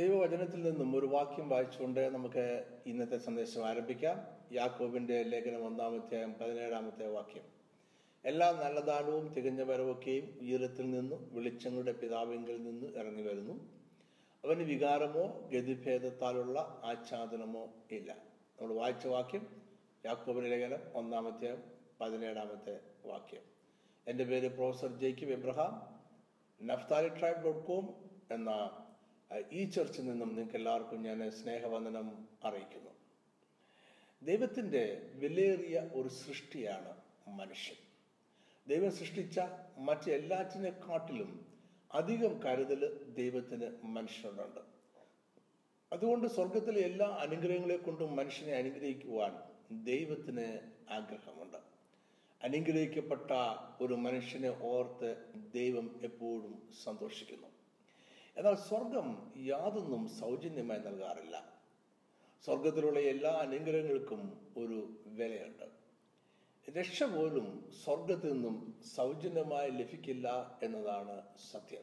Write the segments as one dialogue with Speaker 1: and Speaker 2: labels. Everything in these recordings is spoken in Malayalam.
Speaker 1: ദൈവവചനത്തിൽ നിന്നും ഒരു വാക്യം വായിച്ചുകൊണ്ട് നമുക്ക് ഇന്നത്തെ സന്ദേശം ആരംഭിക്കാം. യാക്കോബിന്റെ ലേഖനം ഒന്നാമധ്യായം പതിനേഴാമത്തെ വാക്യം. എല്ലാ നല്ലതാനവും തികഞ്ഞ വരവൊക്കെയും ഉയരത്തിൽ നിന്നും വെളിച്ചങ്ങളുടെ പിതാവിങ്കിൽ നിന്ന് ഇറങ്ങി വരുന്നു. അവന് വികാരമോ ഗതിഭേദത്താലുള്ള ആച്ഛാദനമോ ഇല്ല. നമ്മൾ വായിച്ച വാക്യം യാക്കോബിന്റെ ലേഖനം ഒന്നാമത്തെ പതിനേഴാമത്തെ വാക്യം. എന്റെ പേര് professor Jacob Abraham. Naphtali tribe dot com എന്ന ഈ ചർച്ചിൽ നിന്നും നിങ്ങൾക്ക് എല്ലാവർക്കും ഞാൻ സ്നേഹവന്ദനം അറിയിക്കുന്നു. ദൈവത്തിന്റെ വിലയേറിയ ഒരു സൃഷ്ടിയാണ് മനുഷ്യൻ. ദൈവം സൃഷ്ടിച്ച മറ്റെല്ലാറ്റിനെക്കാട്ടിലും അധികം കരുതൽ ദൈവത്തിന് മനുഷ്യനുണ്ട്. അതുകൊണ്ട് സ്വർഗത്തിലെ എല്ലാ അനുഗ്രഹങ്ങളെ കൊണ്ടും മനുഷ്യനെ അനുഗ്രഹിക്കുവാൻ ദൈവത്തിന് ആഗ്രഹമുണ്ട്. അനുഗ്രഹിക്കപ്പെട്ട ഒരു മനുഷ്യനെ ഓർത്ത് ദൈവം എപ്പോഴും സന്തോഷിക്കുന്നു. എന്നാൽ സ്വർഗം യാതൊന്നും സൗജന്യമായി നൽകാറില്ല. സ്വർഗത്തിലുള്ള എല്ലാ അനുഗ്രഹങ്ങൾക്കും ഒരു വിലയുണ്ട്. രക്ഷ പോലും സ്വർഗത്തിൽ നിന്നും സൗജന്യമായി ലഭിക്കില്ല എന്നതാണ് സത്യം.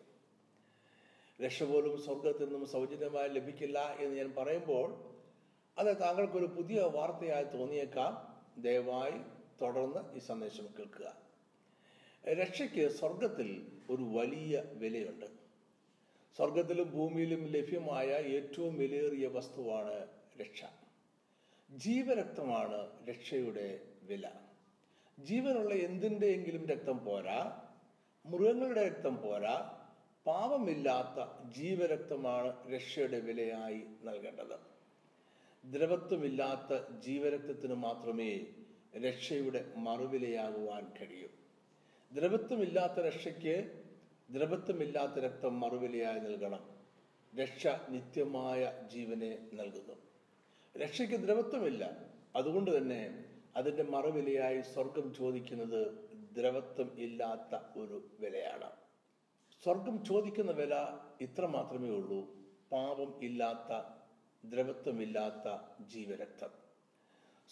Speaker 1: രക്ഷ പോലും സ്വർഗത്തിൽ നിന്നും സൗജന്യമായി ലഭിക്കില്ല എന്ന് ഞാൻ പറയുമ്പോൾ അത് താങ്കൾക്കൊരു പുതിയ വാർത്തയായി തോന്നിയേക്കാം. ദയവായി തുടർന്ന് ഈ സന്ദേശം കേൾക്കുക. രക്ഷയ്ക്ക് സ്വർഗത്തിൽ ഒരു വലിയ വിലയുണ്ട്. സ്വർഗത്തിലും ഭൂമിയിലും ലഭ്യമായ ഏറ്റവും വിലയേറിയ വസ്തുവാണ് രക്ഷ. ജീവരക്തമാണ് രക്ഷയുടെ വില. ജീവനുള്ള എന്തിന്റെയെങ്കിലും രക്തം പോരാ മൃഗങ്ങളുടെ രക്തം പോരാ പാപമില്ലാത്ത ജീവരക്തമാണ് രക്ഷയുടെ വിലയായി നൽകേണ്ടത്. ദ്രവത്വമില്ലാത്ത ജീവരക്തത്തിന് മാത്രമേ രക്ഷയുടെ മറുവിലയാകുവാൻ കഴിയൂ. ദ്രവത്വമില്ലാത്ത രക്ഷയ്ക്ക് ദ്രവത്വമില്ലാത്ത രക്തം മറുവിലയായി നൽകണം. രക്ഷ നിത്യമായ ജീവനെ നൽകുന്നു. രക്ഷയ്ക്ക് ദ്രവത്വമില്ല. അതുകൊണ്ട് തന്നെ അതിന്റെ മറുവിലയായി സ്വർഗം ചോദിക്കുന്നത് ദ്രവത്വം ഇല്ലാത്ത ഒരു വിലയാണ്. സ്വർഗം ചോദിക്കുന്ന വില ഇത്ര മാത്രമേ ഉള്ളൂ. പാപം ഇല്ലാത്ത ദ്രവത്വമില്ലാത്ത ജീവരക്തം.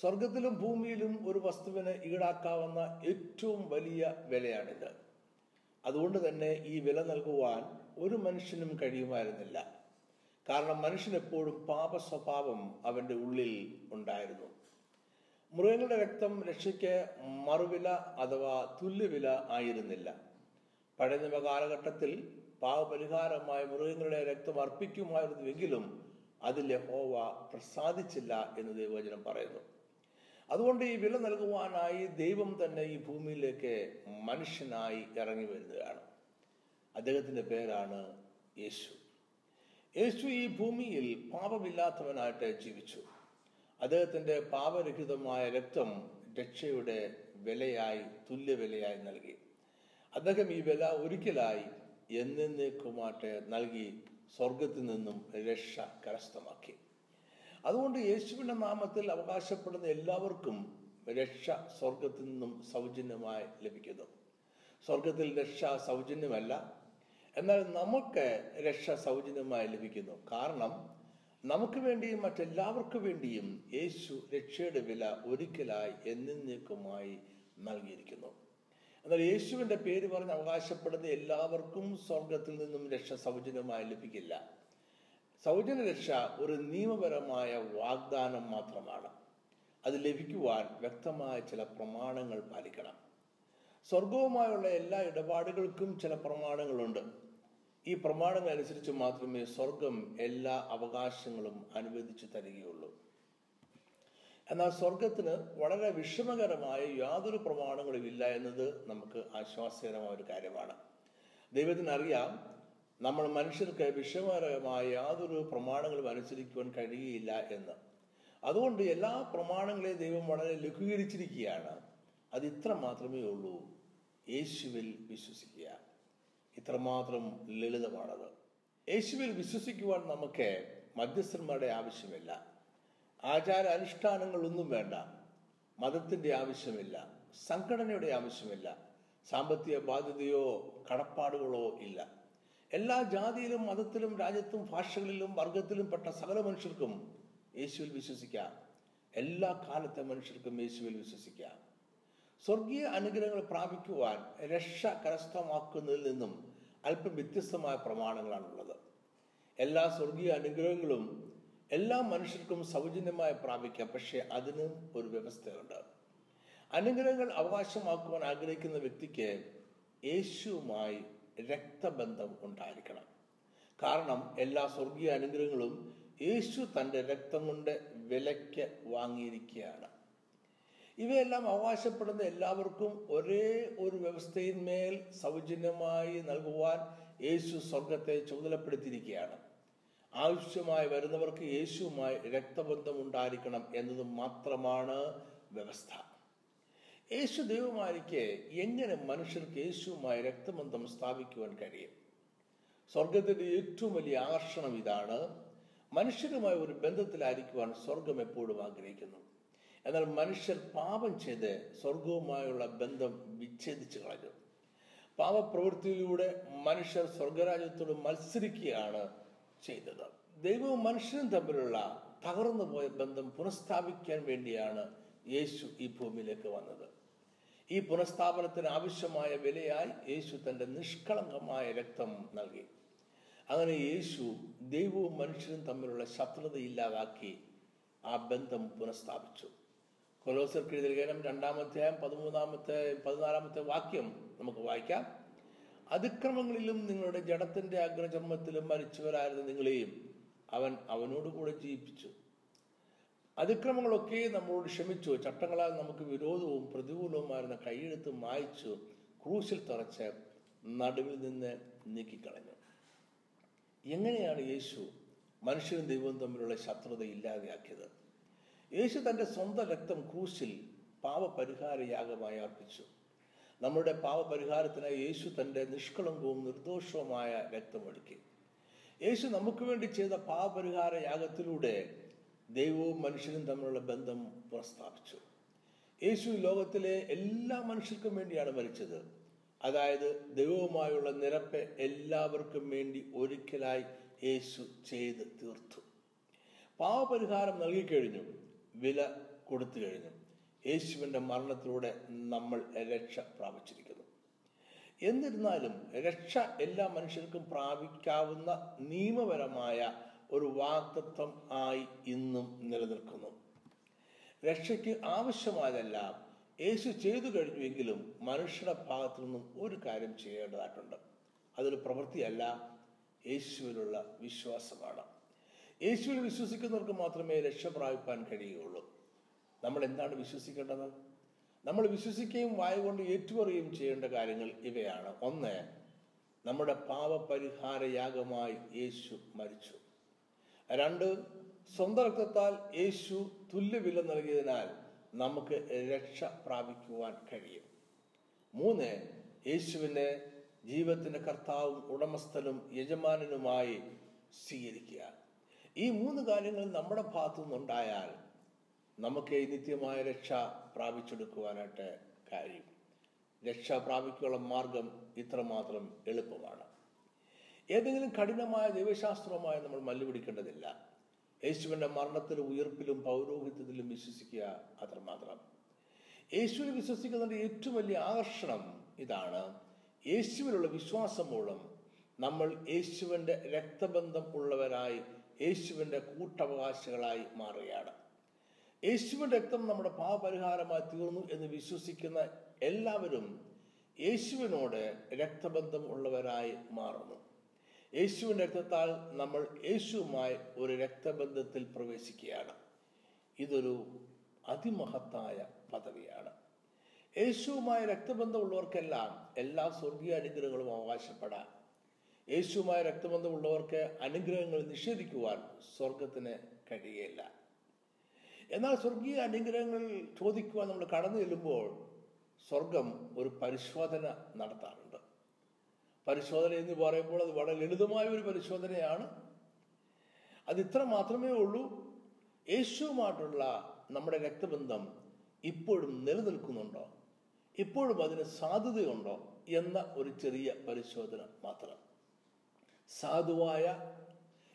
Speaker 1: സ്വർഗത്തിലും ഭൂമിയിലും ഒരു വസ്തുവിനെ ഈടാക്കാവുന്ന ഏറ്റവും വലിയ വിലയാണിത്. അതുകൊണ്ട് തന്നെ ഈ വില നൽകുവാൻ ഒരു മനുഷ്യനും കഴിയുമായിരുന്നില്ല. കാരണം മനുഷ്യൻ എപ്പോഴും പാപ സ്വഭാവം അവന്റെ ഉള്ളിൽ ഉണ്ടായിരുന്നു. മൃഗങ്ങളുടെ രക്തം രക്ഷയ്ക്ക് മറുവില അഥവാ തുല്യവില ആയിരുന്നില്ല. പഴയ കാലഘട്ടത്തിൽ പാവപരിഹാരമായി മൃഗങ്ങളുടെ രക്തം അർപ്പിക്കുമായിരുന്നുവെങ്കിലും അതിൽ യഹോവ പ്രസാദിച്ചില്ല എന്ന് ദൈവവചനം പറയുന്നു. അതുകൊണ്ട് ഈ വില നൽകുവാനായി ദൈവം തന്നെ ഈ ഭൂമിയിലേക്ക് മനുഷ്യനായി ഇറങ്ങി വരുന്നതാണ്. അദ്ദേഹത്തിന്റെ പേരാണ് യേശു. യേശു ഈ ഭൂമിയിൽ പാപമില്ലാത്തവനായിട്ട് ജീവിച്ചു. അദ്ദേഹത്തിന്റെ പാപരഹിതമായ രക്തം രക്ഷയുടെ വിലയായി തുല്യവിലയായി നൽകി. അദ്ദേഹം ഈ വില ഒരിക്കലായി എന്നേക്കുമായിട്ട് നൽകി സ്വർഗത്തിൽ നിന്നും രക്ഷ കരസ്ഥമാക്കി. അതുകൊണ്ട് യേശുവിന്റെ നാമത്തിൽ അവകാശപ്പെടുന്ന എല്ലാവർക്കും രക്ഷ സ്വർഗത്തിൽ നിന്നും സൗജന്യമായി ലഭിക്കുന്നു. സ്വർഗത്തിൽ രക്ഷ സൗജന്യമല്ല എന്നാൽ നമുക്ക് രക്ഷ സൗജന്യമായി ലഭിക്കുന്നു. കാരണം നമുക്ക് വേണ്ടിയും മറ്റെല്ലാവർക്കും വേണ്ടിയും യേശു രക്ഷയുടെ വില ഒരിക്കലായി എന്നേക്കുമായി നൽകിയിരിക്കുന്നു. എന്നാൽ യേശുവിന്റെ പേര് പറഞ്ഞ് അവകാശപ്പെടുന്ന എല്ലാവർക്കും സ്വർഗത്തിൽ നിന്നും രക്ഷ സൗജന്യമായി ലഭിക്കില്ല. സൗജന്യ രക്ഷ ഒരു നിയമപരമായ വാഗ്ദാനം മാത്രമാണ്. അത് ലഭിക്കുവാൻ വ്യക്തമായ ചില പ്രമാണങ്ങൾ പാലിക്കണം. സ്വർഗവുമായുള്ള എല്ലാ ഇടപാടുകൾക്കും ചില പ്രമാണങ്ങളുണ്ട്. ഈ പ്രമാണങ്ങൾ അനുസരിച്ച് മാത്രമേ സ്വർഗം എല്ലാ അവകാശങ്ങളും അനുവദിച്ചു തരികയുള്ളൂ. എന്നാൽ സ്വർഗത്തിന് വളരെ വിഷമകരമായ യാതൊരു പ്രമാണങ്ങളും ഇല്ല എന്നത് നമുക്ക് ആശ്വാസകരമായ ഒരു കാര്യമാണ്. ദൈവത്തിന് അറിയാം നമ്മൾ മനുഷ്യർക്ക് വിഷമകരമായ യാതൊരു പ്രമാണങ്ങളും അനുസരിക്കുവാൻ കഴിയുകയില്ല എന്ന്. അതുകൊണ്ട് എല്ലാ പ്രമാണങ്ങളെയും ദൈവം വളരെ ലഘൂകരിച്ചിരിക്കുകയാണ്. അത് ഇത്ര മാത്രമേ ഉള്ളൂ. യേശുവിൽ വിശ്വസിക്കുക. ഇത്രമാത്രം ലളിതമാണത്. യേശുവിൽ വിശ്വസിക്കുവാൻ നമുക്ക് മധ്യസ്ഥന്മാരുടെ ആവശ്യമില്ല. ആചാര അനുഷ്ഠാനങ്ങളൊന്നും വേണ്ട. മതത്തിന്റെ ആവശ്യമില്ല. സംഘടനയുടെ ആവശ്യമില്ല. സാമ്പത്തിക ബാധ്യതയോ കടപ്പാടുകളോ ഇല്ല. എല്ലാ ജാതിയിലും മതത്തിലും രാജ്യത്തും ഭാഷകളിലും വർഗത്തിലും പെട്ട സകല മനുഷ്യർക്കും യേശുവിൽ വിശ്വസിക്കാം. എല്ലാ കാലത്തെ മനുഷ്യർക്കും യേശുവിൽ വിശ്വസിക്കാം. സ്വർഗീയ അനുഗ്രഹങ്ങൾ പ്രാപിക്കുവാൻ രക്ഷ കരസ്ഥമാക്കുന്നതിൽ നിന്നും അല്പം വ്യത്യസ്തമായ പ്രമാണങ്ങളാണുള്ളത്. എല്ലാ സ്വർഗീയ അനുഗ്രഹങ്ങളും എല്ലാ മനുഷ്യർക്കും സൗജന്യമായി പ്രാപിക്കാം. പക്ഷേ അതിനും ഒരു വ്യവസ്ഥയുണ്ട്. അനുഗ്രഹങ്ങൾ അവകാശമാക്കുവാൻ ആഗ്രഹിക്കുന്ന വ്യക്തിക്ക് യേശുവുമായി രക്തബന്ധം ഉണ്ടായിരിക്കണം. കാരണം എല്ലാ സ്വർഗീയ അനുഗ്രഹങ്ങളും യേശു തന്റെ രക്തം കൊണ്ട് വിലയ്ക്ക് വാങ്ങിയിരിക്കുകയാണ്. ഇവയെല്ലാം അവകാശപ്പെടുന്ന എല്ലാവർക്കും ഒരേ ഒരു വ്യവസ്ഥയിന്മേൽ സൗജന്യമായി നൽകുവാൻ യേശു സ്വർഗത്തെ ചുമതലപ്പെടുത്തിയിരിക്കുകയാണ്. ആവശ്യമായി വരുന്നവർക്ക് യേശുവുമായി രക്തബന്ധം ഉണ്ടായിരിക്കണം എന്നത് മാത്രമാണ് വ്യവസ്ഥ. യേശു ദൈവമാരിക്ക് എങ്ങനെ മനുഷ്യർക്ക് യേശുവുമായി രക്തബന്ധം സ്ഥാപിക്കുവാൻ കഴിയും? സ്വർഗത്തിന്റെ ഏറ്റവും വലിയ ആകർഷണം ഇതാണ്. മനുഷ്യരുമായി ഒരു ബന്ധത്തിലായിരിക്കുവാൻ സ്വർഗം എപ്പോഴും ആഗ്രഹിക്കുന്നു. എന്നാൽ മനുഷ്യർ പാപം ചെയ്ത് സ്വർഗവുമായുള്ള ബന്ധം വിച്ഛേദിച്ചു കളഞ്ഞു. പാപപ്രവൃത്തിയിലൂടെ മനുഷ്യർ സ്വർഗരാജ്യത്തോട് മത്സരിക്കുകയാണ് ചെയ്തത്. ദൈവവും മനുഷ്യനും തമ്മിലുള്ള തകർന്നു പോയ ബന്ധം പുനഃസ്ഥാപിക്കാൻ വേണ്ടിയാണ് യേശു ഈ ഭൂമിയിലേക്ക് വന്നത്. ഈ പുനഃസ്ഥാപനത്തിന് ആവശ്യമായ വിലയായി യേശു തന്റെ നിഷ്കളങ്കമായ രക്തം നൽകി. അങ്ങനെ യേശു ദൈവവും മനുഷ്യനും തമ്മിലുള്ള ശത്രുത ഇല്ലാതാക്കി ആ ബന്ധം പുനഃസ്ഥാപിച്ചു. കൊലോസർക്ക് ലേഖനം രണ്ടാമധ്യായം പതിമൂന്നാമത്തെ പതിനാലാമത്തെ വാക്യം നമുക്ക് വായിക്കാം. അതിക്രമങ്ങളിലും നിങ്ങളുടെ ജഡത്തിന്റെ അഗ്രചർമ്മത്തിലും മരിച്ചവരായിരുന്നു നിങ്ങളെയും അവൻ അവനോട് കൂടെ ജീവിപ്പിച്ചു. അതിക്രമങ്ങളൊക്കെ നമ്മളോട് ക്ഷമിച്ചു. ചട്ടങ്ങളാൽ നമുക്ക് വിരോധവും പ്രതികൂലവുമായിരുന്ന കൈയെഴുത്ത് മായ്ച്ചു ക്രൂശിൽ തറച്ച് നടുവിൽ നിന്ന് നീക്കിക്കളഞ്ഞു. എങ്ങനെയാണ് യേശു മനുഷ്യനും ദൈവവും തമ്മിലുള്ള ശത്രുത ഇല്ലാതെയാക്കിയത്? യേശു തന്റെ സ്വന്തം രക്തം ക്രൂശിൽ പാവപരിഹാര യാഗമായി അർപ്പിച്ചു. നമ്മുടെ പാവപരിഹാരത്തിനായി യേശു തന്റെ നിഷ്കളങ്കവും നിർദോഷവുമായ രക്തമൊഴുക്കി യേശു നമുക്ക് വേണ്ടി ചെയ്ത പാവപരിഹാര യാഗത്തിലൂടെ ദൈവവും മനുഷ്യനും തമ്മിലുള്ള ബന്ധം പുനഃസ്ഥാപിച്ചു. യേശു ലോകത്തിലെ എല്ലാ മനുഷ്യർക്കും വേണ്ടിയാണ് മരിച്ചത്. അതായത് ദൈവവുമായുള്ള നിരപ്പ് എല്ലാവർക്കും വേണ്ടി ഒരിക്കലായി യേശു ചെയ്ത് തീർത്തു. പാവപരിഹാരം നൽകിക്കഴിഞ്ഞു വില കൊടുത്തു കഴിഞ്ഞു. യേശുവിന്റെ മരണത്തിലൂടെ നമ്മൾ രക്ഷ പ്രാപിച്ചിരിക്കുന്നു. എന്നിരുന്നാലും രക്ഷ എല്ലാ മനുഷ്യർക്കും പ്രാപിക്കാവുന്ന നിയമപരമായ ഒരു വാഗ്ദത്വം ആയി ഇന്നും നിലനിൽക്കുന്നു. രക്ഷയ്ക്ക് ആവശ്യമായതെല്ലാം യേശു ചെയ്തു കഴിഞ്ഞുവെങ്കിലും മനുഷ്യരുടെ ഭാഗത്തു നിന്നും ഒരു കാര്യം ചെയ്യേണ്ടതായിട്ടുണ്ട്. അതൊരു പ്രവൃത്തിയല്ല യേശുവിലുള്ള വിശ്വാസമാണ്. യേശുവിൽ വിശ്വസിക്കുന്നവർക്ക് മാത്രമേ രക്ഷ പ്രാപിപ്പാൻ കഴിയുകയുള്ളൂ. നമ്മൾ എന്താണ് വിശ്വസിക്കേണ്ടത്? നമ്മൾ വിശ്വസിക്കുകയും വായുകൊണ്ട് ഏറ്റുപറയുകയും ചെയ്യേണ്ട കാര്യങ്ങൾ ഇവയാണ്. ഒന്ന് നമ്മുടെ പാപപരിഹാര യാഗമായി യേശു മരിച്ചു. രണ്ട് സ്വന്തം രക്തത്താൽ യേശു തുല്യവില നൽകിയതിനാൽ നമുക്ക് രക്ഷ പ്രാപിക്കുവാൻ കഴിയും. മൂന്ന് യേശുവിനെ ജീവിതത്തിന്റെ കർത്താവും ഉടമസ്ഥനും യജമാനനുമായി സ്വീകരിക്കുക. ഈ മൂന്ന് കാര്യങ്ങൾ നമ്മുടെ ഭാഗത്തു നിന്നുണ്ടായാൽ നമുക്ക് ഈ നിത്യമായ രക്ഷ പ്രാപിച്ചെടുക്കുവാനായിട്ട് കഴിയും. രക്ഷ പ്രാപിക്കാനുള്ള മാർഗം ഇത്രമാത്രം എളുപ്പമാണ്. ഏതെങ്കിലും കഠിനമായ ദൈവശാസ്ത്രവുമായി നമ്മൾ മല്ലുപിടിക്കേണ്ടതില്ല യേശുവിന്റെ മരണത്തിലും ഉയർപ്പിലും പൗരോഹിത്യത്തിലും വിശ്വസിക്കുക അത്രമാത്രം. യേശുവിൽ വിശ്വസിക്കുന്നതിന്റെ ഏറ്റവും വലിയ ആകർഷണം ഇതാണ്. യേശുവിലുള്ള വിശ്വാസം മൂലം നമ്മൾ യേശുവിന്റെ രക്തബന്ധം ഉള്ളവരായി യേശുവിന്റെ കൂട്ടവകാശികളായി മാറുകയാണ്. യേശുവിന്റെ രക്തം നമ്മുടെ പാപപരിഹാരമായി തീർന്നു എന്ന് വിശ്വസിക്കുന്ന എല്ലാവരും യേശുവിനോട് രക്തബന്ധം ഉള്ളവരായി മാറുന്നു. യേശുവിന്റെ രക്തത്താൽ നമ്മൾ യേശുവുമായി ഒരു രക്തബന്ധത്തിൽ പ്രവേശിക്കുകയാണ്. ഇതൊരു അതിമഹത്തായ പദവിയാണ്. യേശുവുമായ രക്തബന്ധമുള്ളവർക്കെല്ലാം എല്ലാ സ്വർഗീയ അനുഗ്രഹങ്ങളും അവകാശപ്പെടാൻ യേശുവുമായ രക്തബന്ധമുള്ളവർക്ക് അനുഗ്രഹങ്ങൾ നിഷേധിക്കുവാൻ സ്വർഗത്തിന് കഴിയുകയില്ല എന്നാൽ സ്വർഗീയ അനുഗ്രഹങ്ങൾ ചോദിക്കുവാൻ നമ്മൾ കടന്നു ചെല്ലുമ്പോൾ സ്വർഗം ഒരു പരിശോധന നടത്താറുണ്ട്. പരിശോധന എന്ന് പറയുമ്പോൾ അത് വളരെ ലളിതമായ ഒരു പരിശോധനയാണ്. അത് ഇത്ര മാത്രമേ ഉള്ളൂ. യേശുവുമായിട്ടുള്ള നമ്മുടെ രക്തബന്ധം ഇപ്പോഴും നിലനിൽക്കുന്നുണ്ടോ? ഇപ്പോഴും അതിന് സാധ്യതയുണ്ടോ എന്ന ഒരു ചെറിയ പരിശോധന മാത്രം. സാധുവായ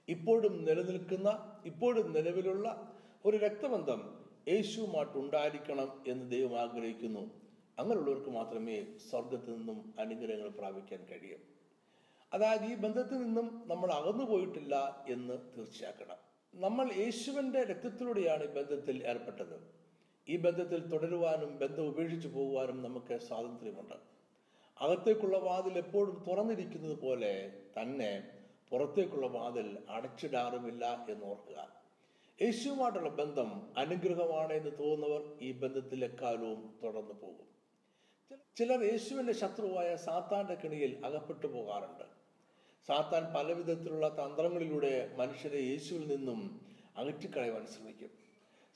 Speaker 1: ഇപ്പോഴും നിലനിൽക്കുന്ന ഇപ്പോഴും നിലവിലുള്ള ഒരു രക്തബന്ധം യേശുവുമായിട്ടുണ്ടായിരിക്കണം എന്ന് ദൈവം ആഗ്രഹിക്കുന്നു. അങ്ങനെയുള്ളവർക്ക് മാത്രമേ സ്വർഗത്തിൽ നിന്നും അനുഗ്രഹങ്ങൾ പ്രാപിക്കാൻ കഴിയൂ. അതായത് ഈ ബന്ധത്തിൽ നിന്നും നമ്മൾ അകന്നു പോയിട്ടില്ല എന്ന് തീർച്ചയാക്കണം. നമ്മൾ യേശുവിന്റെ രക്തത്തിലൂടെയാണ് ഈ ബന്ധത്തിൽ ഏർപ്പെട്ടത്. ഈ ബന്ധത്തിൽ തുടരുവാനും ബന്ധം ഉപേക്ഷിച്ചു പോകുവാനും നമുക്ക് സ്വാതന്ത്ര്യമുണ്ട്. അകത്തേക്കുള്ള വാതിൽ എപ്പോഴും തുറന്നിരിക്കുന്നത് പോലെ തന്നെ പുറത്തേക്കുള്ള വാതിൽ അടച്ചിടാറുമില്ല എന്ന് ഓർക്കുക. യേശുവുമായിട്ടുള്ള ബന്ധം അനുഗ്രഹമാണ് എന്ന് തോന്നുന്നവർ ഈ ബന്ധത്തിൽ എക്കാലവും തുടർന്നു പോകും. ചിലർ യേശുവിന്റെ ശത്രുവായ സാത്താന്റെ കെണിയിൽ അകപ്പെട്ടു പോകാറുണ്ട്. സാത്താൻ പലവിധത്തിലുള്ള തന്ത്രങ്ങളിലൂടെ മനുഷ്യരെ യേശുവിൽ നിന്നും അകറ്റിക്കളയുവാൻ ശ്രമിക്കും.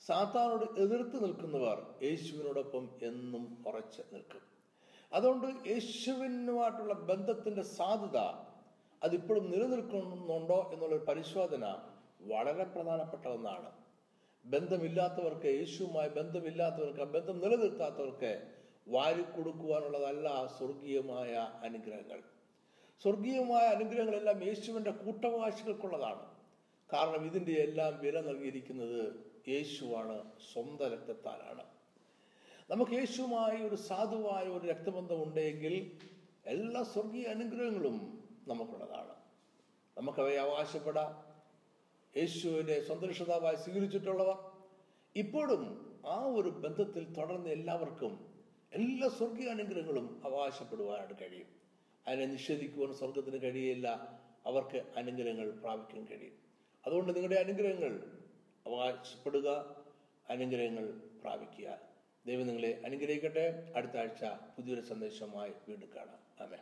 Speaker 1: സാത്താനോട് എതിർത്ത് നിൽക്കുന്നവർ യേശുവിനോടൊപ്പം എന്നും ഉറച്ച് നിൽക്കും. അതുകൊണ്ട് യേശുവിനുമായിട്ടുള്ള ബന്ധത്തിന്റെ സാധ്യത അതിപ്പോഴും നിലനിൽക്കുന്നുണ്ടോ എന്നുള്ള പരിശോധന വളരെ പ്രധാനപ്പെട്ട ഒന്നാണ് ബന്ധമില്ലാത്തവർക്ക് യേശുവുമായി ബന്ധമില്ലാത്തവർക്ക് ബന്ധം നിലനിർത്താത്തവർക്ക് വാരിക്കൊടുക്കുവാനുള്ളതല്ല സ്വർഗീയമായ അനുഗ്രഹങ്ങൾ. സ്വർഗീയമായ അനുഗ്രഹങ്ങളെല്ലാം യേശുവിന്റെ കൂട്ടവാശികൾക്കുള്ളതാണ് കാരണം ഇതിന്റെ എല്ലാം വില നൽകിയിരിക്കുന്നത് യേശുവാണ് സ്വന്തം രക്തത്താലാണ്. നമുക്ക് യേശുവുമായി ഒരു സാധുവായ ഒരു രക്തബന്ധം ഉണ്ടെങ്കിൽ എല്ലാ സ്വർഗീയ അനുഗ്രഹങ്ങളും നമുക്കുള്ളതാണ്. നമുക്കവയെ അവകാശപ്പെടാം. യേശുവിനെ സന്തോഷതാവായി സ്വീകരിച്ചിട്ടുള്ളവർ ഇപ്പോഴും ആ ഒരു ബന്ധത്തിൽ തുടർന്ന് എല്ലാവർക്കും എല്ലാ സ്വർഗീയ അനുഗ്രഹങ്ങളും അവകാശപ്പെടുവാനായിട്ട് കഴിയും. അതിനെ നിഷേധിക്കുവാൻ സ്വർഗത്തിന് കഴിയില്ല. അവർക്ക് അനുഗ്രഹങ്ങൾ പ്രാപിക്കാൻ കഴിയും. അതുകൊണ്ട് നിങ്ങളുടെ അനുഗ്രഹങ്ങൾ അവകാശപ്പെടുക അനുഗ്രഹങ്ങൾ പ്രാപിക്കുക. ദൈവം നിങ്ങളെ അനുഗ്രഹിക്കട്ടെ. അടുത്ത ആഴ്ച പുതിയൊരു സന്ദേശമായി വീണ്ടും കാണാം. ആമേ